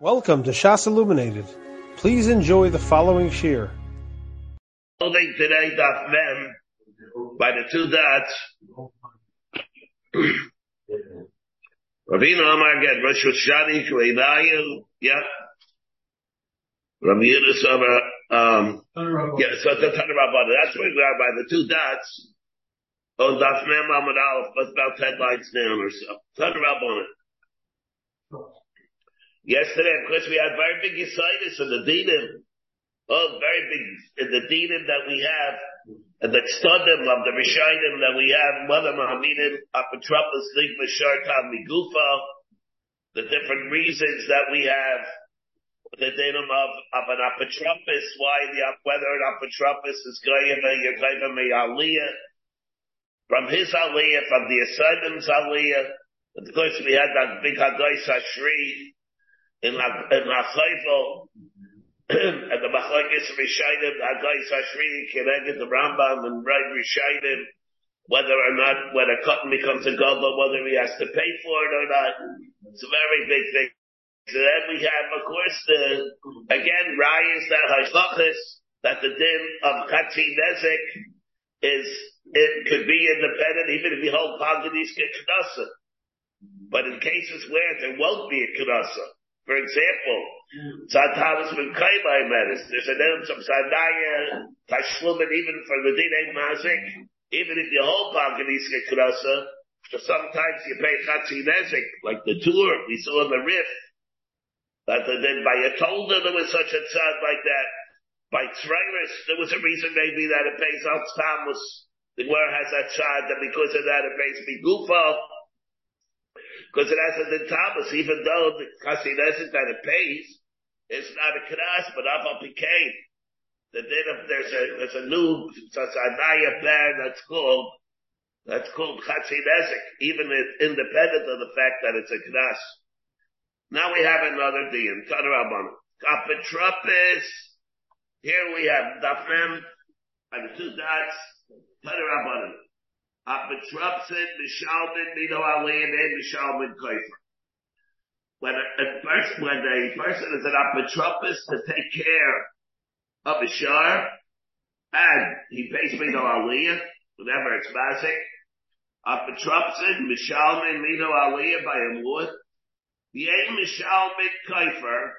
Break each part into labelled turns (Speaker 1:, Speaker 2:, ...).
Speaker 1: Welcome to Shas Illuminated. Please enjoy the following shir.
Speaker 2: Holding today Daf Mem by the two dots. Ravina Amar get Rosh Shani Kueinayu. Yeah. Rabbi Amar, um, yeah, so the Tanarabana. That's where we are by the two dots. On Daf Mem Amar Aleph, but about ten lines down or so. Tanarabana. Yesterday, of course, we had very big Yisaitis in the Dinim. Oh, very big, in the Dinim that we have, and the Tzodim of the Rishayim that we have, Mother Mahaminim, Apotropos, Ligma, Shartam, Migufa, the different reasons that we have, the Dinim of, of an Apotropos, why the, whether an Apotropos is Goyim, Yerkayim, Aliyah, from his Aliyah, from the Yisayim's Aliyah, of course, we had that big Hagoy Sashri, in La, in La Chayfo, and the Machlekes Rishayim, Hagai Sashri, Kireged, the Rambam, and Right Rishayim, whether or not, when a cotton becomes a gobble, whether he has to pay for it or not. It's a very big thing. So then we have, of course, the, again, Rayas that Hashlochis, that the din of Chatzi Nezek is, it could be independent even if you hold Paganis Kedasa. But in cases where there won't be a Kedasa, for example, Tzad ben Kaimai matters. There's an element of Tzadaya, Tashlumin, even for the Dinei Mazik, even if you hold Paganiska Krasa, sometimes you pay Chatzi Nezik, like the tour we saw in the Rif, that then by a Tolda there was such a tzad like that. By Tzreiris, there was a reason maybe that it pays out Tamus. The Gemara has that tzad, that because of that it pays Migufa, because it has a dentabus, even though the chassidus that it pays, it's not a kras, but Aval Pikain. The din of, there's a, there's a new, Sasanaya ban that's called, that's called chassidesic, even if independent of the fact that it's a kras. Now we have another din, Tanarabana. Kapitropis, here we have Dafnem, and the two dots, Tanarabana. Apotropsin, Mishalman, Mino Alin, and Mishalman Kaifer. When a, person, when a person is an apotropis to take care of a shar, and he pays Mino Aliyah, whenever it's basic, apotropsin, Mishalman, Mino Aliyah by a wood, the aim Mishalman Kaifer,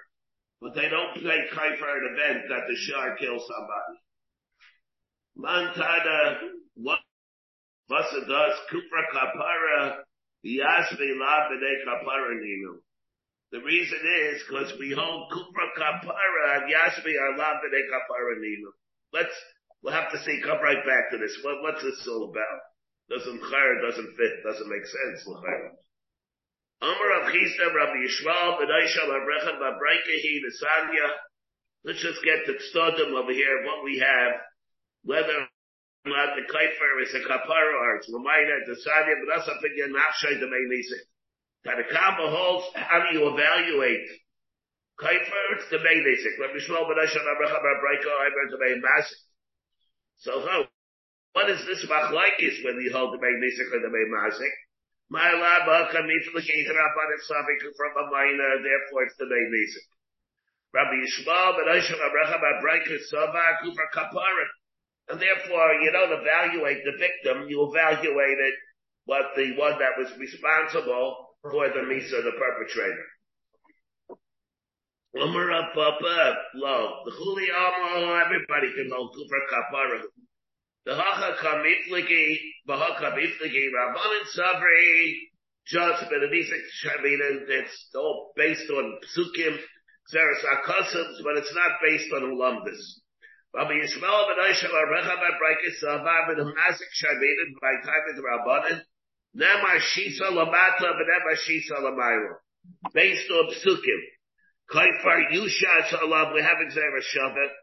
Speaker 2: but they don't play Kaifer an event that the shar kills somebody. Mantada, what Vasa does kupra kapara yasme la b'nei kapara ninu. The reason is because we hold kupra kapara and yasme are la b'nei kapara ninu. Let's, we'll have to see, come right back to this. What, what's this all about? Doesn't chayr, doesn't fit, doesn't make sense, l'chayr. Amar Rav Chisda, Rabbi Yishmael, B'nai Shal HaBrecha, B'breikehi, Nesanya. Let's just get to Stodim over here, what we have, whether not the kaifer is a kapara or it's lamaina the sadia, but that's a not nafshay the main nisik. That a kamba holds, how do you evaluate? Kaifer, it's the main nisik. Let me show but I shall not remember break I'm going the main masik. So how? What is this machlaikis when you hold the main nisik or the main masik? My lab kamif l'keiter upon it safik from a minor, therefore it's the main nisik. Rabbi Yishmael, but I shall not remember break Sava kufa kapara. And therefore, you don't evaluate the victim, you evaluate it, what the one that was responsible for the misa, the perpetrator. Everybody can know Kufra Kapara. The Hacha Kamifliki, Bahaka Mifliki, Rabbanan Sabri, just Benedictic Shamina, it's all based on Psukim, Xeris Akasams, but it's not based on Ulumdus. Rabbi Yishmael ben Oishel Arecha ben Breikis Sava ben Hamasik Shabinin by the Rabbanan Nemar Shisa Lamata ben Nemar Shisa Lamayra based on Psukim. Kaifar Yusha Salam we have Xera Shavet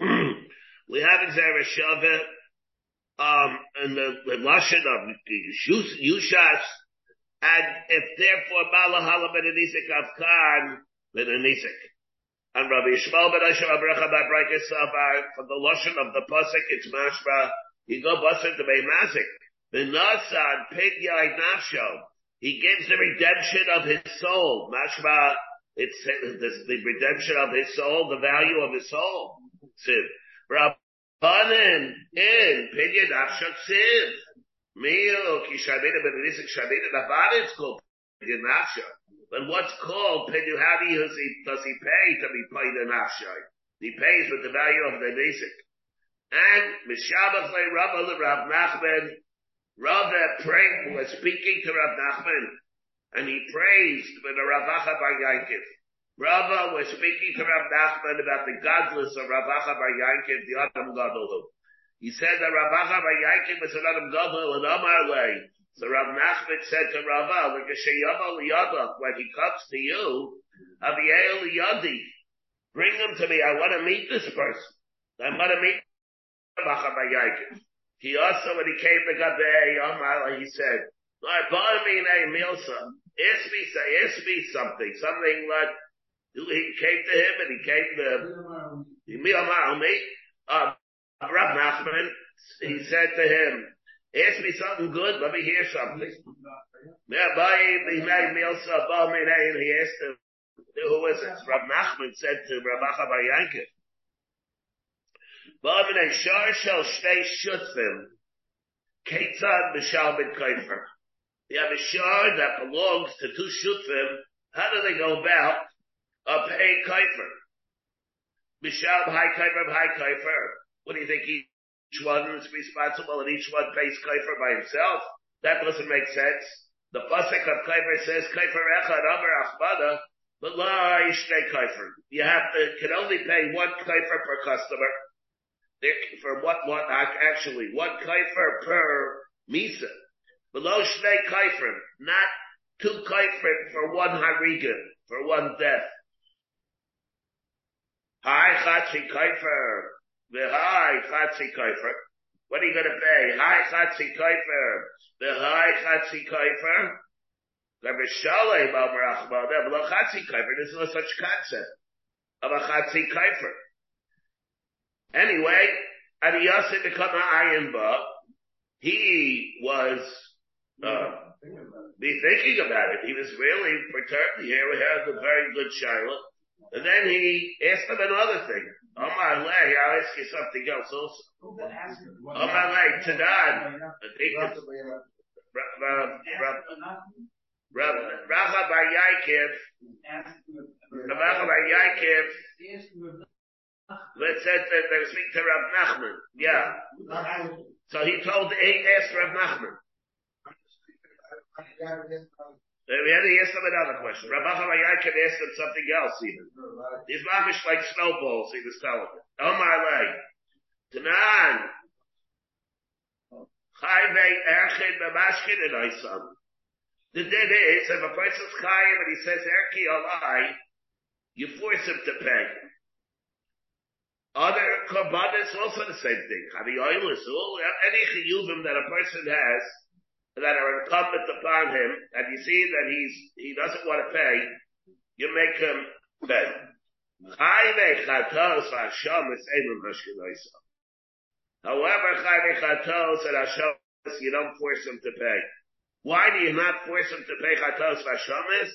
Speaker 2: we have Xera Shavet um and the, the Lashon of Yushas and if therefore Malahala ben Anisik Afkan ben Anisik and Rabbi Yishmael ben Asher Abrecha ben Breikis from the Lashon of the Pasuk, it's Mashba, he go Basar to be Mazik. The Nasan, Pig Yai Nafsho, he gives the redemption of his soul. Mashba, It's the redemption of his soul, the value of his soul. Siv. Rabbanin in Pinyan Afshak Siv. Mio ki Shamina ben Nisik Shamina Navad it's called Pinyan But what's called do you, does he, pay to be Pinyan Afshak? He pays with the value of the basic. And Mishabach le Rabba le Rav Nachman, Rav prayed, was speaking to Rav Nachman, and he praised with the Ravacha Bar Yankiv. Rava was speaking to Rav Nachman about the godless of Ravacha Bar Yankiv, the Adam Gadol. He said that Ravacha Bar Yankiv was an Adam Gadol and Amar Lay. So Rav Nachman said to Rava, when he comes to you, Aviel Yadi, bring him to me. I want to meet this person. I want to meet He also, when he came to Gabei, he said, I bought me a Milsa. Ask me, ask me something, something like, he came to him and he came to me, uh, Rav Nachman, he said to him, ask me something good, let me hear something. Yeah, by he asked him, who was it? Rav Nachman said to Acha Bar Yankiv, Ba'amine shar shel shtei shutzim, ketzad b'shal ben kaifer. You have a shard that belongs to two shutzim. How do they go about a paying kaifer? B'shal high kaifer high kaifer. What do you think each one is responsible and each one pays kaifer by himself? That doesn't make sense. The pasuk of kaifer says kaifer echad amar achbada, but la ishtei kaifer. You have to, can only pay one kaifer per customer for what, what, actually, one kaifer per misa. Below shnei kaifer, not two kaifer for one hariga, for one death. Hi chatzi kaifer, the high chatzi kaifer. What are you gonna pay? Hi chatzi kaifer, the high chatzi kaifer. There's no such concept of a chatzi kaifer. Anyway, Adiyasim become an ba. He was uh, be thinking about it. He was really perturbed. Here we have a very good Shiloh. And then he asked him another thing. My lay, I'll ask you something else also. Oh my lay, Tadan. I think it's Racha Bar Yaakov. Racha by Yaakov Let's say that they were speaking to Rav Nachman. Yeah. So he told, he asked Rav Nachman. We had to ask him another question. Rav Nachman can ask him something else even. These mamish like snowballs, he was telling him. Oh my leg. Tanan. Chayve erchin b'mashkin in Isam. The din is, if a person's chayim and he says erki alai, you force him to pay. Other korbanos also the same thing. Any chiyuvim that a person has that are incumbent upon him, and you see that he's he doesn't want to pay, you make him pay. However, you don't force him to pay. Why do you not force him to pay chatos v'ashamis?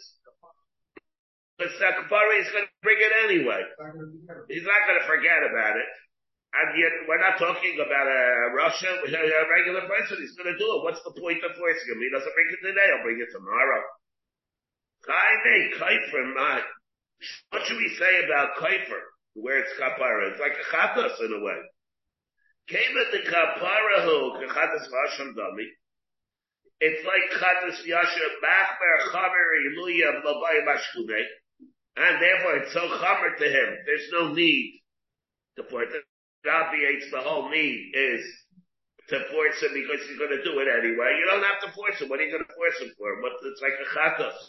Speaker 2: Because the kapara is going to bring it anyway. He's not going to forget about it. And yet, we're not talking about uh, a Russian, a regular person. He's going to do it. What's the point of forcing him? He doesn't bring it today. He'll bring it tomorrow. What should we say about kaifer? Where it's kapara? It's like a chatas in a way. Came at the kapara who kachatas vasham dami. It's like chatas yasha machmer chamer iluya b'lavay mashkunei and therefore it's so chamer to him. There's no need to force it. Obviates the whole need is to force him because he's going to do it anyway. You don't have to force him. What are you going to force him for? It's like a chatos.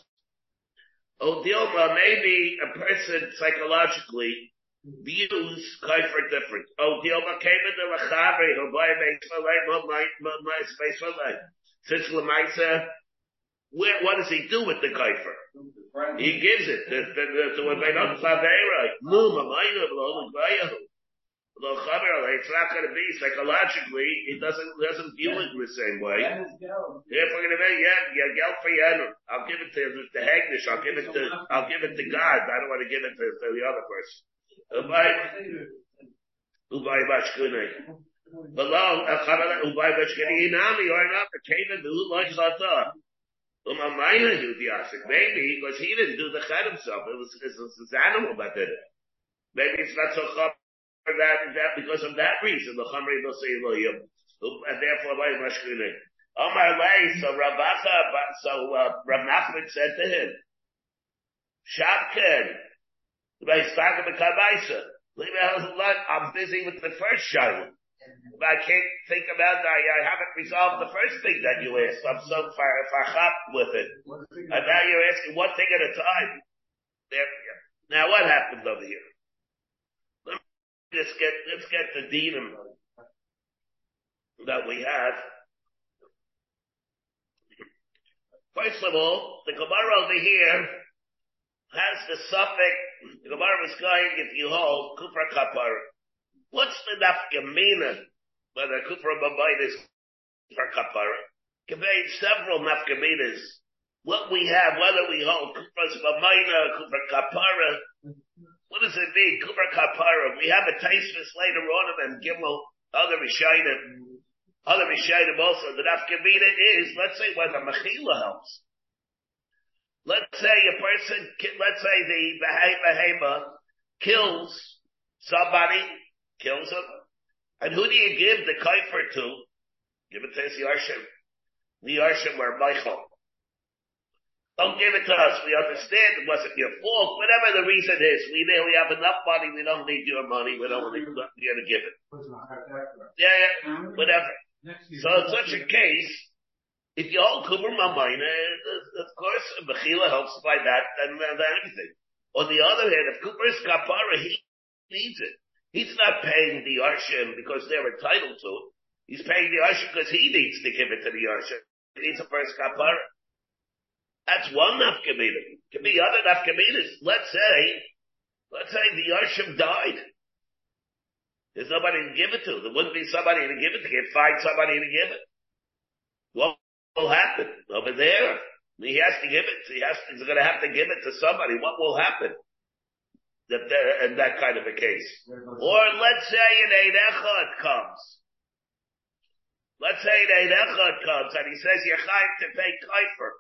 Speaker 2: Odilma, maybe a person psychologically views kaifer different. Odilma came into who by space Since Lamaisa, what does he do with the kaifer? He gives it to, to a Beinot Chaveira. No, Mamayna, V'lo L'Gvayahu. It's not going to be psychologically. It doesn't doesn't view it in the same way. If we're going to be yeah yeah gel for Yenu, I'll give it to the Hagnish. I'll give it to I'll give it to God. I don't want to give it to, to the other person. Ubay Bashkune. Below Ubay Bashkune Inami or not the Canaan who like Lata. Uma Maina do the Asik. Um, maybe because he didn't do the Chad himself. It was it was his animal that did it. Maybe it's not so chop for that, that because of that reason, the Chamri will say Elohim, and therefore by Mashkine. Omar Lay, so Ravacha, so uh, Rav Nachman said to him, Shabkin, I'm busy with the first shiloh. I can't think about that. I haven't resolved the first thing that you asked. I'm so far, far with it. And now you're asking one thing at a time. There, now what happened over here? Let's get let's get the dinim that we have. First of all, the Gemara over here has the suffix. The Gemara is going, if you hold kupra kapar. What's the nafkamina? Whether kupra babayit is kupra kapar. Conveyed several nafkaminas. What we have, whether we hold kupra babayna, kupra kapara, what does it mean? Kubar Kapara. We have a Taisvis later on and Gimel, other Rishayim, other Rishayim also. The Nafkamina is, let's say when the Mechila helps. Let's say a person, let's say the Behema kills somebody, kills him, and who do you give the kaifer to? Give it to his Yarshim. The Yarshim were Michael. Don't give it to us. We understand it wasn't your fault. Whatever the reason is, we know we have enough money. We don't need your money. We don't need you to give it. Yeah, yeah, whatever. So in such a case, if you hold Kubur Mamayna, of course, Bechila helps by that than, than anything. On the other hand, if Kubur is Kapara, he needs it. He's not paying the Arshim because they're entitled to it. He's paying the Arshim because he needs to give it to the Arshim. He needs a first Kapara. That's one nafkamina. Could be other nafkaminas. Let's say, let's say the Yarshim died. There's nobody to give it to. There wouldn't be somebody to give it to. Can't find somebody to give it. What will happen over there? He has to give it. He has to, he's going to have to give it to somebody. What will happen? That, in that kind of a case. Or let's say an Eid comes. Let's say an Eid comes and he says, you're to pay Kaifer.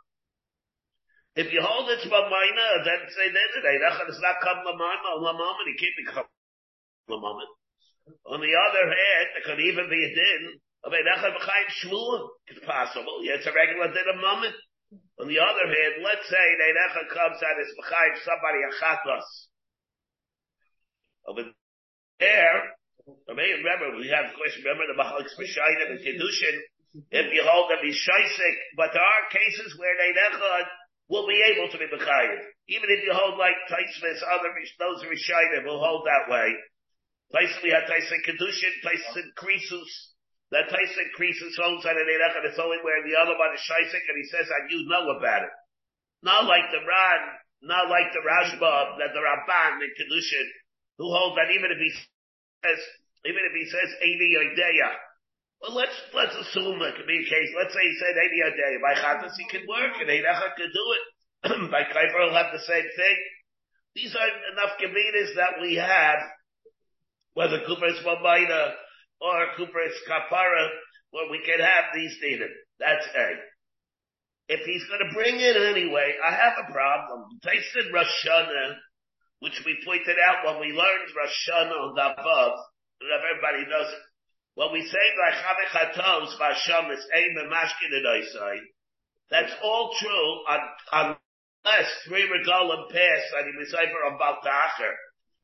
Speaker 2: If you hold it Mamina, then say then it does not come Lamama, Lamama, it can't become Lamama. On the other hand, it could even be a din of Eidachad B'chayim Shmua. It's possible. Yeah, it's a regular din of Mammon. On the other hand, let's say Eidachad comes out as B'chayim somebody Achatos. Over there, remember, we have, of course, remember the Mahalik Spishayim and Kedushin. If you hold them, he's Shaisik, but there are cases where Eidachad will be able to be Mechayiv. Even if you hold like Taisvis, other, those Rishayim will hold that way. Places we have Taisen Kedushin, Taisen Krisus. That Taisen Krisus holds that in Erech, and it's only where the other one is Shaisik, and he says, and you know about it. Not like the Ran, not like the Rashba, that the Rabban in Kedushin, who hold that even if he says, even if he says Evi Yodeya, well, let's, let's assume it could be a case. Let's say he said Evi day by Chatas he can work, and Eirecha could do it. by Kaifer he'll have the same thing. These are enough Kevinas that we have whether Cooper is Mamayna or Cooper is Kapara, where we can have these data. That's A. If he's going to bring it anyway, I have a problem. Tasted Rosh which we pointed out when we learned Rosh on the above, everybody knows it. When we say Chatos Vasham is Ein Mashkin that's all true unless three regalim pass and he was over on Baltacher.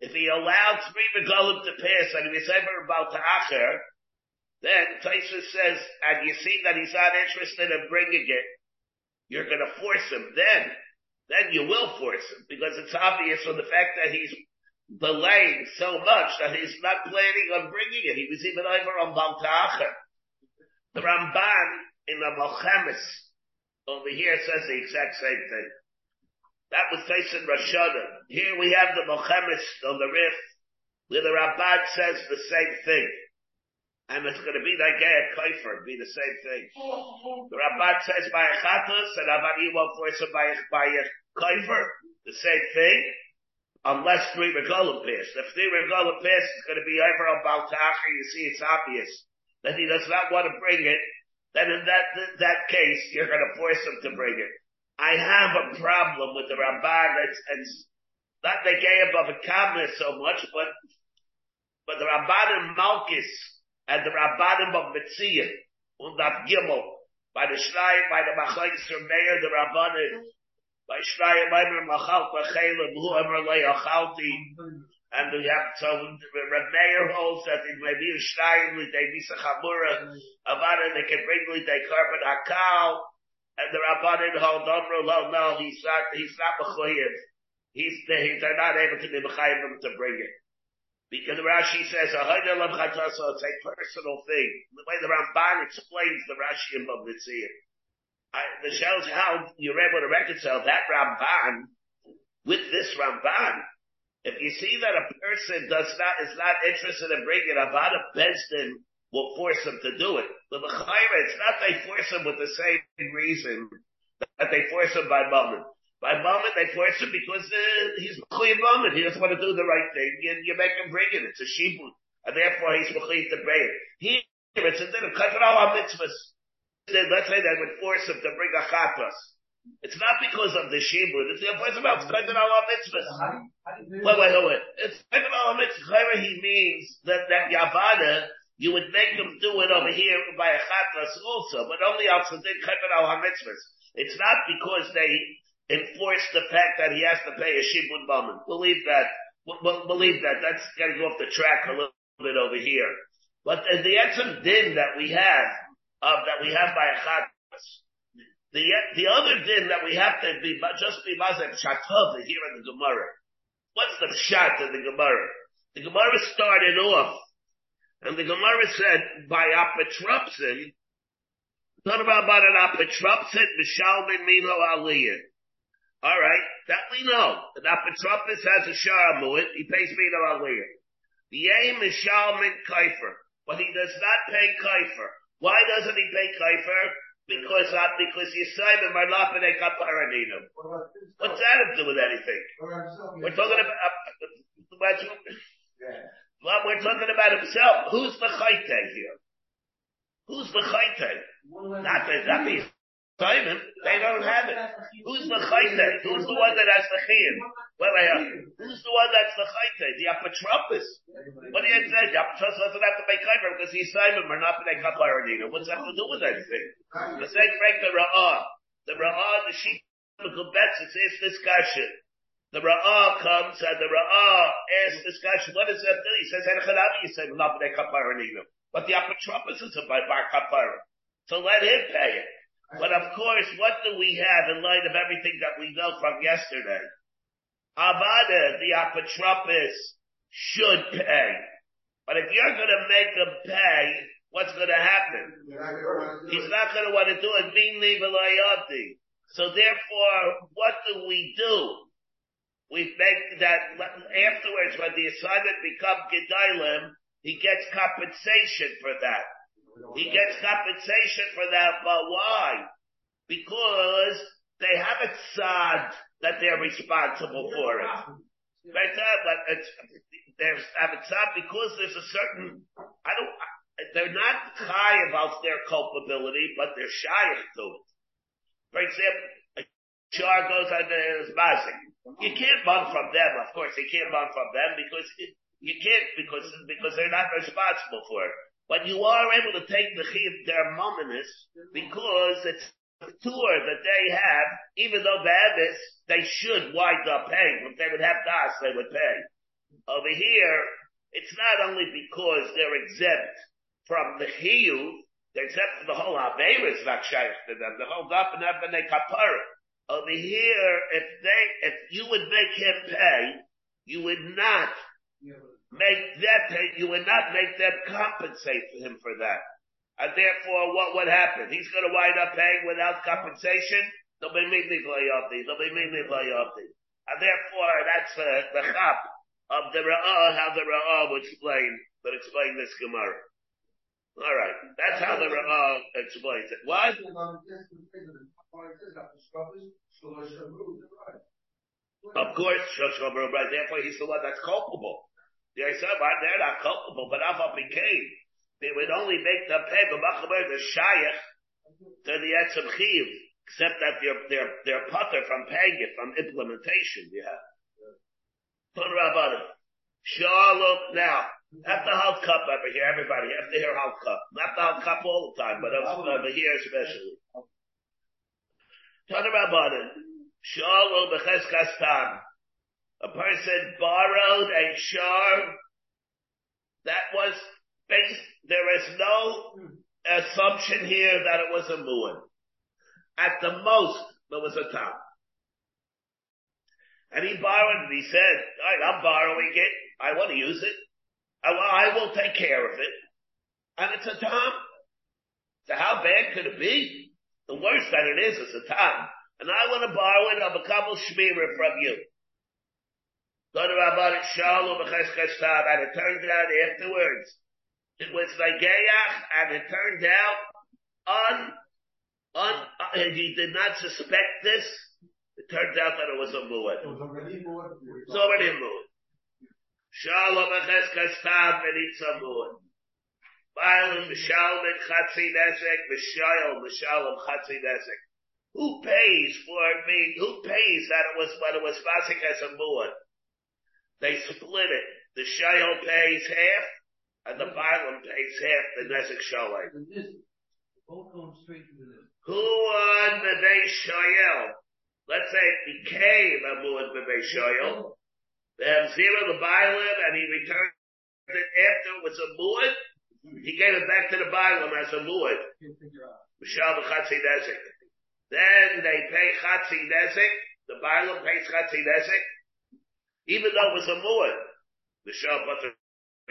Speaker 2: If he allowed three regalim to pass and he was ever about to acher, then Taisa says, and you see that he's not interested in bringing it, you're going to force him. Then, then you will force him because it's obvious from the fact that he's delaying so much that he's not planning on bringing it. He was even over on Baltacher. The Ramban in the Mochemis over here says the exact same thing. That was Tyson Rashada. Here we have the Mohammed on the Rif. where the Ramban says the same thing. And it's going to be like a kaifer, be the same thing. The Ramban says by a and Avani won't force him a, by a kaifer, the same thing, unless three regalim pierced. If three regalim pierced, it's going to be over on Baltacha, you see it's obvious that he does not want to bring it, then in that, that case, you're going to force him to bring it. I have a problem with the Ramban, it's, it's not the gay above a comment so much, but, but the Ramban and Malkis, and the Rabbanim of Mitziyah, und that Gimel, by the Shrei, by the Machai Meir, the Rabbanim, by Shrei, by the Machal Pachelim, who ever lay Achalti, and we have, so Reb Meir holds that it may be a with a Misa Chamura, Avada, they can bring with a carbon Hakal, and the Rabbanim hold Omru, no, no, he's not, he's not Mechoyev. He's, they're not able to be Mechayev to bring it. Because Rashi says, a it's a personal thing. The way the Ramban explains the Rashi in Babnitzir. The shows how you're able to reconcile that Ramban with this Ramban. If you see that a person does not, is not interested in bringing Avada Bezdin will force him to do it. But the Chayra, it's not they force him with the same reason that they force him by moment. By moment, they force him because uh, he's Mechuyev moment. He doesn't want to do the right thing. You, you make him bring it. It's a shibud. And therefore, he's Mechuyev to bring it. Here, it's a din of Kafir mitzvahs. Let's say they would force him to bring a chatas. It's not because of the shibud. It's the force about Kafir mitzvahs. Wait, wait, wait. It's Kafir mitzvahs. He means that, that Yavada, you would make him do it over here by a chatas also, but only outside Kafir mitzvahs. It's not because they enforce the fact that he has to pay a shibun baman. Believe that. believe that. That's got to go off the track a little bit over here. But uh, the, the etzim din that we have, uh, that we have by a chatas, the, the other din that we have to be, just be mazak shatov here in the Gemara. What's the shat in the Gemara? The Gemara started off, and the Gemara said, by apotropsin, Talk about an apotropsin, mishalmin mino aliyah. All right, that we know. The Apotropis has a sharamuit. He pays me no aliyah. The aim is shalman kaifer, but he does not pay kaifer. Why doesn't he pay kaifer? Because not because Yisrael are not b'nei kaparaninu. What's that have to do with anything? We're talking about. Uh, well, we're talking about himself. Who's the chayte here? Who's the chayte? Not the not the Simon, they don't have it. Who's the chayte? Who's the one that has the chiyim? Well, who's the one that's the chayte? The apotropis. What do you say? The apotropis doesn't have to pay kaifer because he's Simon. We're not paying kaparadina. What's that to do with anything? The same break the ra'ah. The ra'ah, the sheep, the it's this discussion. The ra'ah comes and the ra'ah asks discussion. What does that do? He says, you say, not paying kaparadina. But the apotropis is a bar kapara. So let him pay it. But of course, what do we have in light of everything that we know from yesterday? Avada, the apotropis, should pay. But if you're gonna make him pay, what's gonna happen? He's not gonna want to do it, meanly velayati. So therefore, what do we do? We make that afterwards, when the assignment becomes Gedalim, he gets compensation for that. He gets compensation for that, but why? Because they have a tzad that they're responsible for it. Right but it's, there's have a tzad because there's a certain, I don't, they're not high about their culpability, but they're shy to it. For example, a char goes on his mazing. You can't run from them, of course, you can't run from them because it, you can't because, because they're not responsible for it. But you are able to take the chiv their mominus because it's tour that they have, even though Bavis, they should wind up paying. If they would have das, they would pay. Over here, it's not only because they're exempt from the chiyuv, they're exempt from the whole Averis, not shaykh to them, the whole dap and they kapara. Over here, if they, if you would make him pay, you would not make that pay, you would not make them compensate for him for that. And therefore, what would happen? He's going to wind up paying without compensation. They'll be mainly And therefore, that's uh, the chap of the Ra'ah, how the Ra'ah would explain, would explain this Gemara. All right, that's how the Ra'ah explains it. What? Of course, Shoshobro, right? Therefore, he's the one that's culpable. The Yisrael, they're not culpable, but Avon became. They would only make the the Machaber, the Shayach, to the Etzem Chiv, except that they're, they're, they're putter from it, from implementation, yeah. Put Rabbanim. Shalom. Now, have the Hal Cup over here, everybody. Have to hear Hal Cup. Not the Hal Cup all the time, but over here especially. Tana Rabbanim. Shalom b'cheskas tam. A person borrowed a shar that was there is no assumption here that it was a mu'an. At the most, there was a tam. And he borrowed it. He said, I'm borrowing it. I want to use it. I, I will take care of it. And it's a tam. So how bad could it be? The worst that it is is a tam. And I want to borrow it of a couple shmira from you. Go to Rabban Shalom and it turned out afterwards it was Nageach, and it turned out on, on, uh, he did not suspect this. It turns out that it was a muad. It was already a muad. It's already a muad. Shalom acheskas tam benitza muad. Bailam et chatzi nesek b'shayel b'shalom chatzi nesek. Who pays for me? Who pays that it was when it was fasik as a muad? They split it. The shayel pays half, and the Bailam pays half the nesek shalom.
Speaker 3: Both going straight to the
Speaker 2: Who on the day shayel? Let's say it became a muad b'bei shayel. The zero the Bailam, and he returned it after it was a muad. He gave it back to the Bailam as a muad. Mishal b'chatzi. Then they pay chatzi nesek. The Bailam pays chatzi nesek. Even though it was a muad. Mishal butter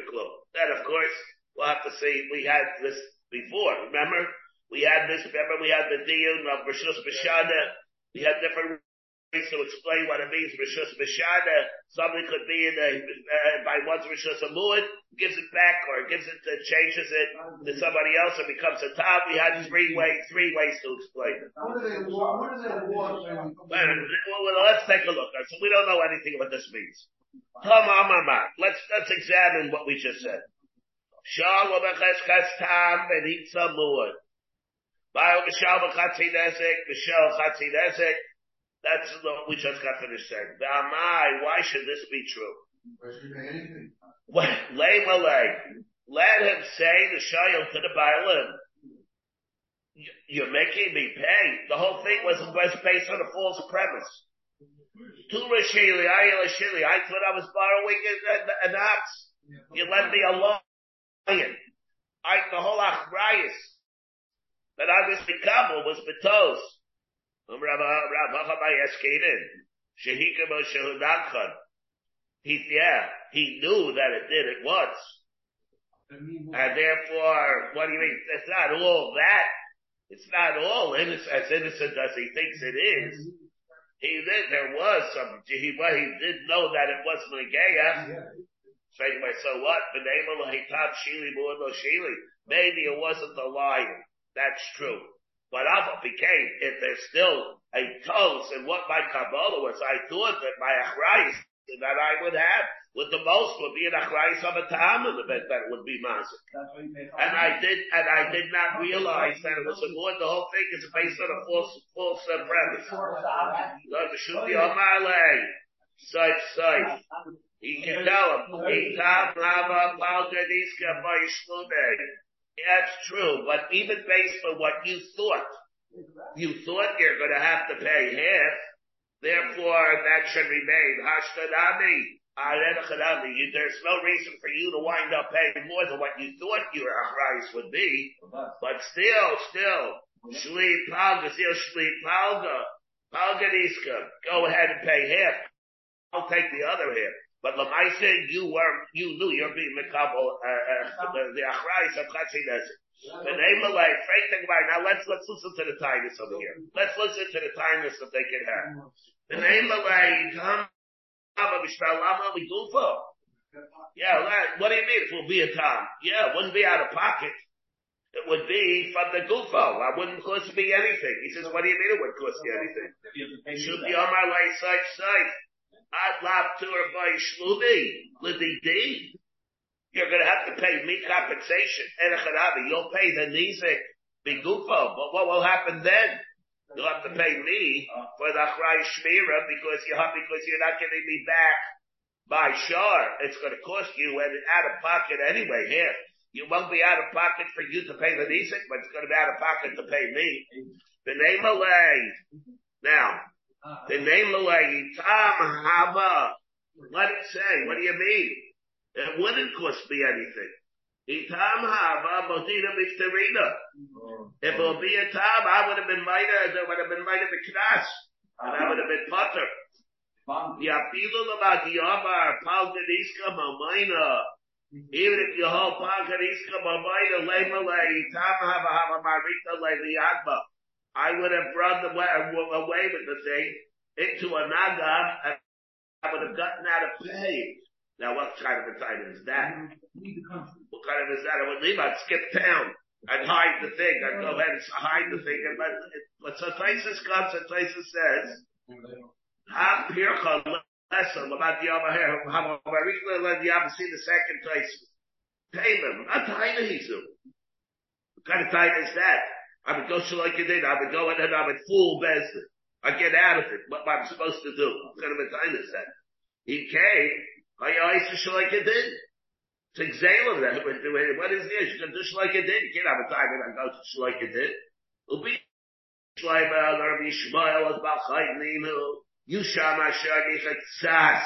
Speaker 2: club. Then of course, we'll have to see, we had this before, remember? We had this, remember we had the deal of Rishus Bashana. We had different ways to explain what it means, Rishus Bashana. Somebody could be in a, uh, by one's Rishus Amud, gives it back, or gives it, uh, changes it to somebody else or becomes a top. We had three ways, three ways to explain it.
Speaker 3: What are they war? What are they war?
Speaker 2: Well, well, let's take a look. So we don't know anything what this means. Let's, let's examine what we just said. Shalom echeskas tam benitza muad. Bayo b'shal b'chatzi nezek, b'shal chatzi nezek. That's what we just got finished saying. V'amai, why should this be true? Lay malay. Let him say the shayel to the Bailim. You're making me pay. The whole thing was, was based on a false premise. Tu Rashili, I Rashili. I thought I was borrowing an, an ox. You let me alone. I, the whole achrayas that I was becoming was betos. Um, Rabbi, Rabbi Chabayeskein, Shehika Moshe He, yeah, he knew that it did it once. And therefore, what do you mean? It's not all that. It's not all innocent, as innocent as he thinks it is. He did, there was some, he, well, he did know that it wasn't a gay Straight away, so what? Maybe it wasn't the lion. That's true. But Alpha became, if there's still a toast and what my Kabbalah was, I thought that my Achrayis that I would have, with the most would be an Achrayis of a Tam in the bed that would be Mazik. And I did, and I did not realize that it was a the whole thing is based on a false, false uh, premise. No, the Shuti Omale. Sight, sight. He can tell him, he lava palgadiska by That's true, but even based on what you thought, you thought you're gonna have to pay half, therefore that should remain. Hashtadami. There's no reason for you to wind up paying more than what you thought your price would be, but still, still, shli palga, still shli palga, palganiska, go ahead and pay half. I'll take the other half. But Lamaisa, you were, you knew you're being Mikabel, uh, uh, the Achrais of Chatzinas. The name of life, like, now let's, let's listen to the tigers over here. Let's listen to the tigers that they can have. The name of come Yeah, what do you mean it will be a time? Yeah, it wouldn't be out of pocket. It would be from the Gufo. It wouldn't cost me anything. He says, what do you mean it would cost you anything? Should be on my way side side. Ad lab tour by Shlumi, Liddy You're gonna have to pay me compensation. Erecharabi, you'll pay the Nizik, Bigufo. But what will happen then? You'll have to pay me for the Achrai Shmira because you have, because you're not getting me back by Shar. It's gonna cost you and out of pocket anyway here. You won't be out of pocket for you to pay the Nisik, but it's going to be out of pocket to pay me. The name Malay. Now, the name Malay, Tam Hava. Let it say, what do you mean? It wouldn't cost me anything. Hava Victorina. Oh. If it would be a Tam, I would have been mighty, I would have been mighty the Knas. And I would have been Potter. Yapilu about the Yamar, Pal Gadiska Mamaina. Even if you hold Pankariska Babayda Lemale, Tama Hava Marita Leliagba, I would have run away with the thing into a Nagam and I would have gotten out of pay. Now what kind of a time is that? What kind of is that? I would leave, I'd skip town. I'd hide the thing. I'd go ahead and hide the thing. And but, but so Taisus comes and Taisus says, Ha ah, Pircha lesson about the over here. How regular let the other see the second place. Payment, not tiny hisu. What kind of time is that? I would go to like it did. I would go in and I would fool Bezdin. I get out of it. What am I'm supposed to do? What kind of a time is that? He came. To like it did. It's example that what is this? You can do like it did. You can't have a time and go to like it did. Ubi Shleimer, Rabbi Shmuel, Bachai Ninu. Yusham Asher Tzas.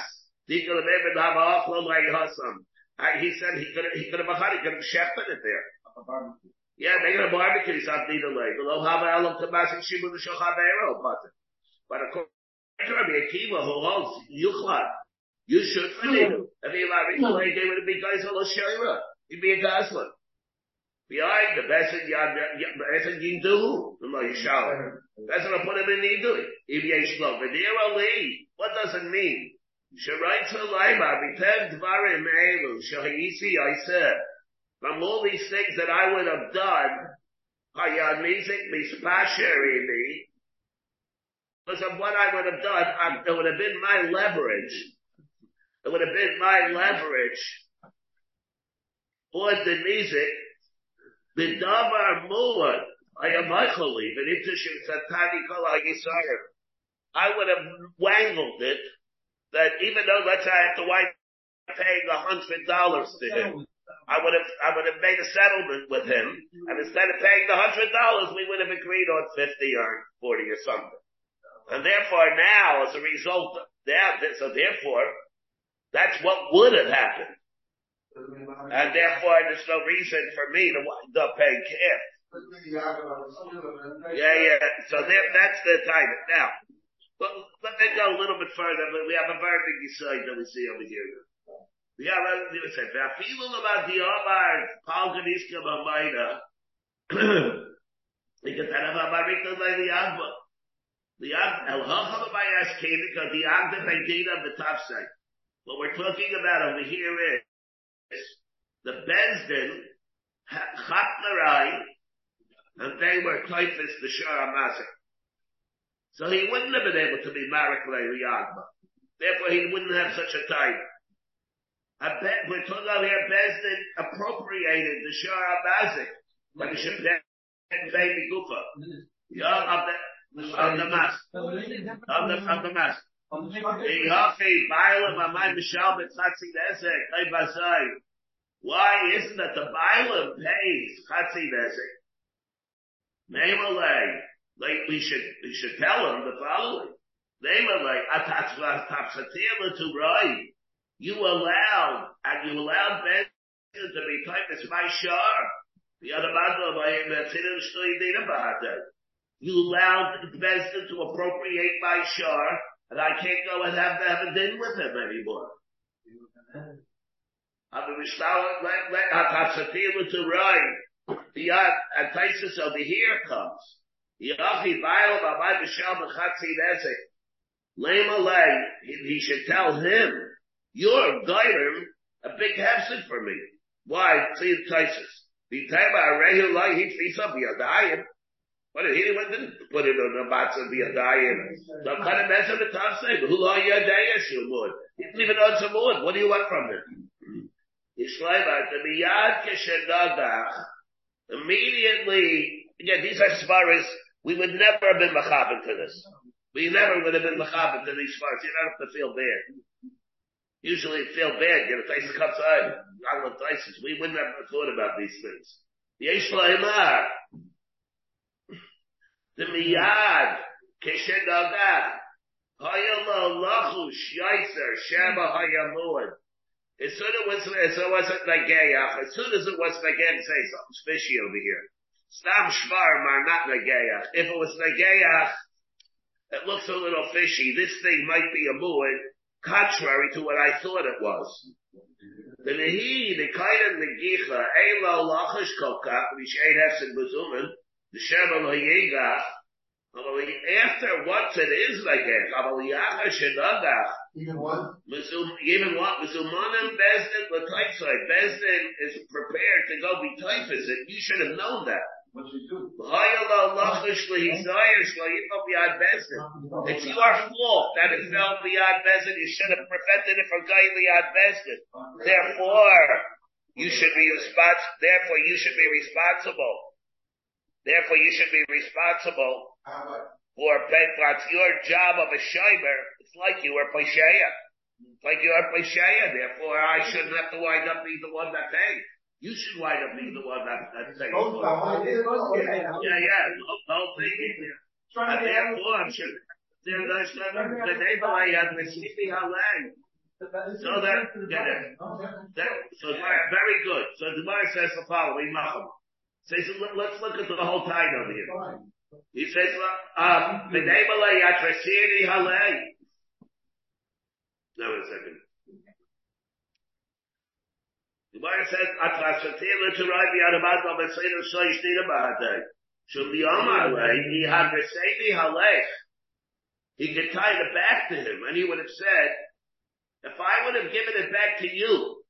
Speaker 2: He could have even have a offload like Hassam. Uh, he said he could have, he could have, he could have shepherded it there. Yeah, they're going to barbecue something to like. Lo have elam tamasik shimu the shochavero, but, but according to Rabbi Akiva, who holds Yuchlat, you should. If he allowed like, they would be guys on Shira. He'd be a Goslin. Behind the best in Yad, best in Yindu, the Yishal. That's what I put him in Nidu. If Yeshlo, V'dir Ali, what does it mean? Sharai Tzalaima, B'tev Dvarim Elu, Shahisi, I said, from all these things that I would have done, Hayad Mizik Mispasheri me, because of what I would have done, it would have been my leverage. It would have been my leverage for the Mizik the davar muad, I am Michaeli, but if satani kol I would have wangled it that even though let's say I have to wipe paying a hundred dollars to him, I would have I would have made a settlement with him, and instead of paying the hundred dollars, we would have agreed on fifty or forty or something. And therefore now, as a result of that, so therefore, that's what would have happened. And therefore, there's no reason for me to wind up paying care. Yeah, yeah. So that's the time. Now, but let me go a little bit further. But we have a very big side that we see over here. We have a, we say, "Ve'afilu about the Omar Bamaida." Because that of Amarika by the Agba. The Agba, El because the Agba Bedin of the top side. What we're talking about over here is the Bezdin Chatlarai, and they were typhus the Shara Mazik. So he wouldn't have been able to be Marik Yagma. Therefore he wouldn't have such a time. We're talking about here, Bezdin appropriated the Shara Mazik, but he should pay the Gufa. Yeah, of the, of the mask. Of the, of the mask. Why isn't it the Bailam pays Chatzi like we should, we should tell him the following. Namalay, Atatzvah to Rai. You allowed, and you allowed Ben to be typed as my. The other man, you allowed Besdin to appropriate my shar and I can't go and have, to have a din with him anymore. I'm a Mishnah, let, let, Hatzatila to Rai. The uh, Antaisis over here comes. Yachi Baal Bamai B'Shal B'Chatzi Nezek. Lame alay, he, should tell him, you're guiding a big hefset for me. Why? See the. The time I regular like he feeds up the Adayim. But he didn't put it on the of the Adayim. I'm kind of messing the say, who are you Adayim, you Lord? He didn't even some wood. What do you want from him? Yishlaiba, the miyad keshegadach, immediately, again, these are svaras, we would never have been machabit to this. We never would have been machabit to these svaras. You don't have to feel bad. Usually feel bad, get a taste not with taste. We wouldn't have thought about these things. Yishlaiba, the miyad keshegadach, hayalo lachush yaiser, shema hayamud, as soon as it was, as it wasn't Nagayach, as soon as it was Nagayach, say something's fishy over here. Stam Shvar are not Nagayach. If it was Nagayach, it looks a little fishy. This thing might be a muad, contrary to what I thought it was. The Nehi, the kind of Negicha, Eilo Lachish Kokach, which ain't Shem Yegach, after once it is like it,
Speaker 4: Even what?
Speaker 2: even what Mizumanim Beis Din Lataisai, Beis Din is prepared to go be typhus, and you should have known that.
Speaker 4: What you do?
Speaker 2: It's your fault that it fell beyond Beis Din. You should have prevented it from going beyond Beis Din. Therefore, you should be responsible. Therefore, you should be responsible. Therefore, you should be responsible for what's your job of a shimer. It's like you were Pesheya. It's like you are Pesheya. Therefore, I shouldn't have to wind up being the one that pays. You should wind up being the one that, that pays.
Speaker 4: Both of.
Speaker 2: Yeah, yeah, the whole thing. And therefore, I'm sure, there- there's no, the neighbor I had was sleeping halay. So that, get it. That, so very good. So the Gemara says the following, Macham. Says, let- let's look at the whole tide over here.
Speaker 4: Fine.
Speaker 2: He says, um, the name of Yatrasiri Halei. No, wait a second. The Gemara says, Atrasatila to ride the Adabad of a Nida Bahadei. Should be way, he had Resedi Halech. He could tie it back to him, and he would have said, if I would have given it back to you,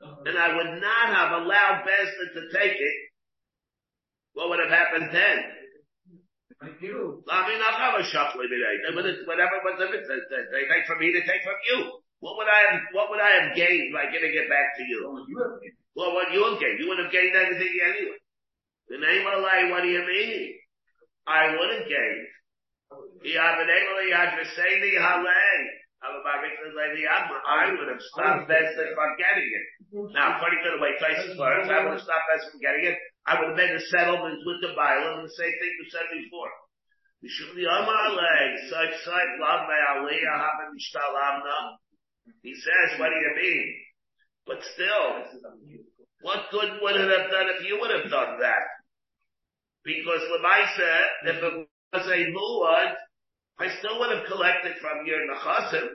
Speaker 2: and I would not have allowed Bezda to take it, what would have happened then?
Speaker 3: Like you.
Speaker 2: I mean, I'll have a shuffle every day. They would have, whatever, whatever they, they, take from me, they take from you. What would I have, what would I have gained by giving it back to you? Well, what you have gained? You would have gained anything anyway. The name of Allah, what do you mean? I would have gained. You have been able to say the halay. I would have stopped Bezda from getting it. Now, according to the way Tyson works, I would have stopped Bezda from getting it. I would have made a settlement with the Bible and the same thing we said before. He says, what do you mean? But still, what good would it have done if you would have done that? Because Lemaisa, if it was a muad, I still would have collected from your nachasim.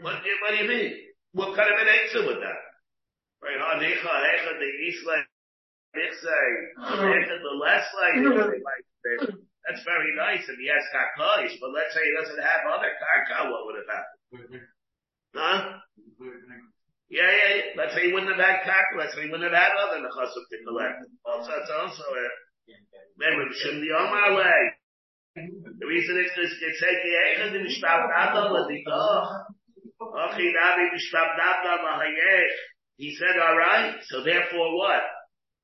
Speaker 2: What what do you mean? What kind of an answer with that? Right? The the less like, that's very nice if he has karkaish, but let's say he doesn't have other karka, what would have happened? Huh? Yeah, yeah, yeah. Let's say he wouldn't have had karka, let's say he wouldn't have had other nachasim to collect. Also, it's also a, remember, shouldn't be on my way. The reason is this gets said, "Yechen di mishtab nada ladikoch." Okay, Nabi mishtab nada lahayech. He said, all right, so therefore what?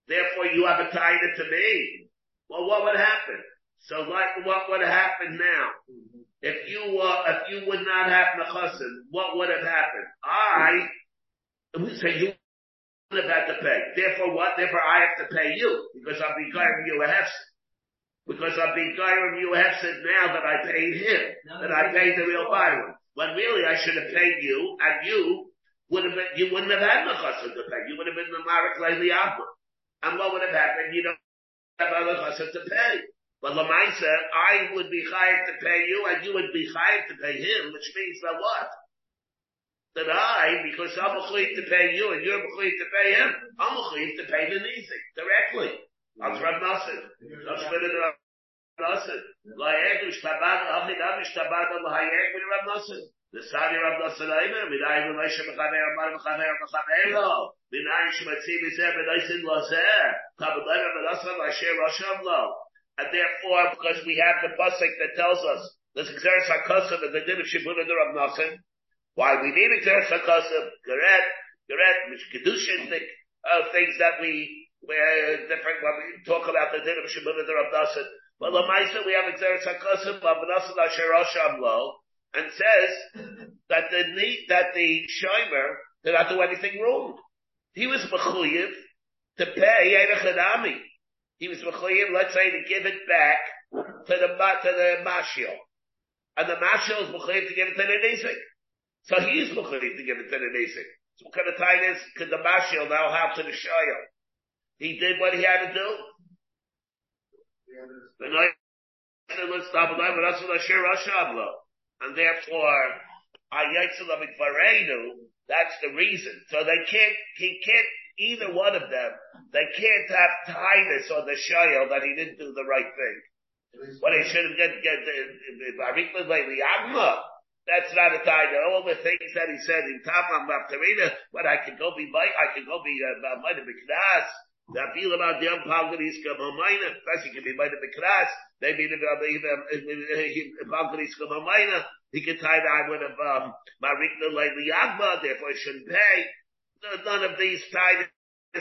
Speaker 2: Therefore you have a tied to me. Well, what would happen? So like, what would happen now? If you, uh, if you would not have Nechasim, what would have happened? I, we say you would have had to pay. Therefore what? Therefore I have to pay you, because I'm being you a hefset. Because I'm of you a hefset now that I paid him, that I paid the real buyer. When really I should have paid you, and you would have been, you wouldn't have had Nechasim to pay. You would have been the Marek Leili Abba. And what would have happened? You don't have other Nechasim to pay. But Lamai said, I would be hired to pay you and you would be hired to pay him, which means that what? That I, because I'm a to pay you and you're a to pay him, I'm a to pay the Nizik directly. That's Rav Nassim. That's what it Nassim. La'ayek u'shtabad, ha'chidam u'shtabad, la'ayek min Rav Nassim. The Sadi Rav Nassim Aimer, Minayin L'Meshe Mechaner, Amar Mechaner, Mechaner And therefore, because we have the pasuk that tells us this Xeris HaKosim and the din of Shibuna de Rav Nassim, why we need Xeris HaKosim, Geret, Geret, which Kedushin, uh, things that we, where different, when we talk about the din of Shibuna de Rav Nassim. But Lamaisa, we have Xeris HaKosim, Rav Nassim Asher Rosham Lo, and says that the need that the Shomer did not do anything wrong. He was mechuyev to pay Erech He was mechuyev, let's say, to give it back to the to the Mashio, and the Mashio is mechuyev to give it to the Nesik. So he's mechuyev to give it to the Nesik. So what kind of time is could the Mashio now have to the Shoyo? He did what he had to do. The night, let's stop with that, but that's what Asher Rashablo and therefore that's the reason. So they can't, he can't, either one of them, they can't have tightness on the shayel that he didn't do the right thing. What he should have get, get, that's not a tie all the things that he said in Tamam Maftarina, but I can go be. I can go be, uh, might have that feel about the Palgaris come on mine, he can be by the Mikras, maybe the Palgaris come on he can tie that with a um Marikna the Yagma, therefore he shouldn't pay. None of these ties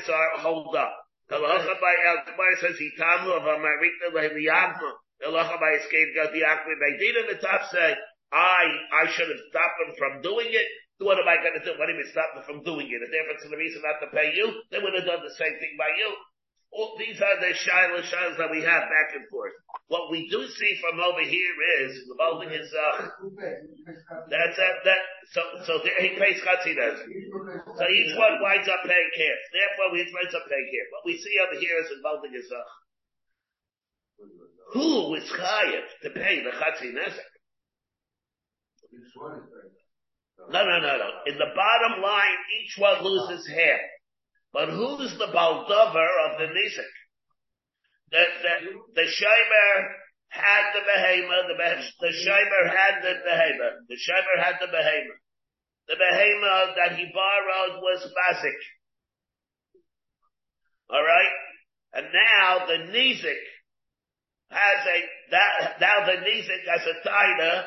Speaker 2: are hold up. The Lacha by El says he tamu of a Marikna the Yagma. The Lacha by escape the Bagdina in the top say, I, I should have stopped him from doing it. What am I going to do? What do you stop me from doing it? If difference in the reason not to pay you, they would have done the same thing by you. All, these are the shilas shilas that we have back and forth. What we do see from over here is the building is uh, that's a, that so so he pays chatzina. So each one winds up paying care. Therefore, we winds up paying care. What we see over here is the building is uh, who is chayav to pay the chatzina? No, no, no, no. In the bottom line, each one loses half. But who's the baldover of the nizik? The, the, the Shimer had the behema, the, the Shimer had the behema, the Shimer had the behema. The behema that he borrowed was mazik. Alright? And now the nizik has a, that, now the nizik has a taina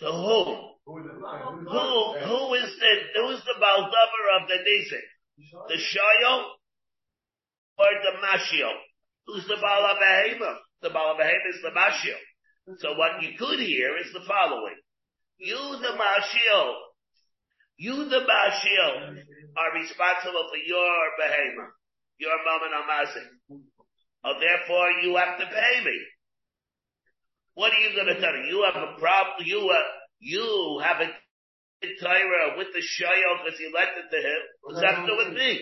Speaker 2: to whom? Who, who is the, who is the Baldavar of the Nizik? The Shayo or the Mashio? Who's the Balabahema? The Balabahema is the Mashio. So what you could hear is the following. You the Mashio, you the Mashio are responsible for your Behema, your moment Amazik. Oh, therefore you have to pay me. What are you going to tell me? You have a problem, you, uh, you have a Torah with the you lent it to him. What's that to do with me?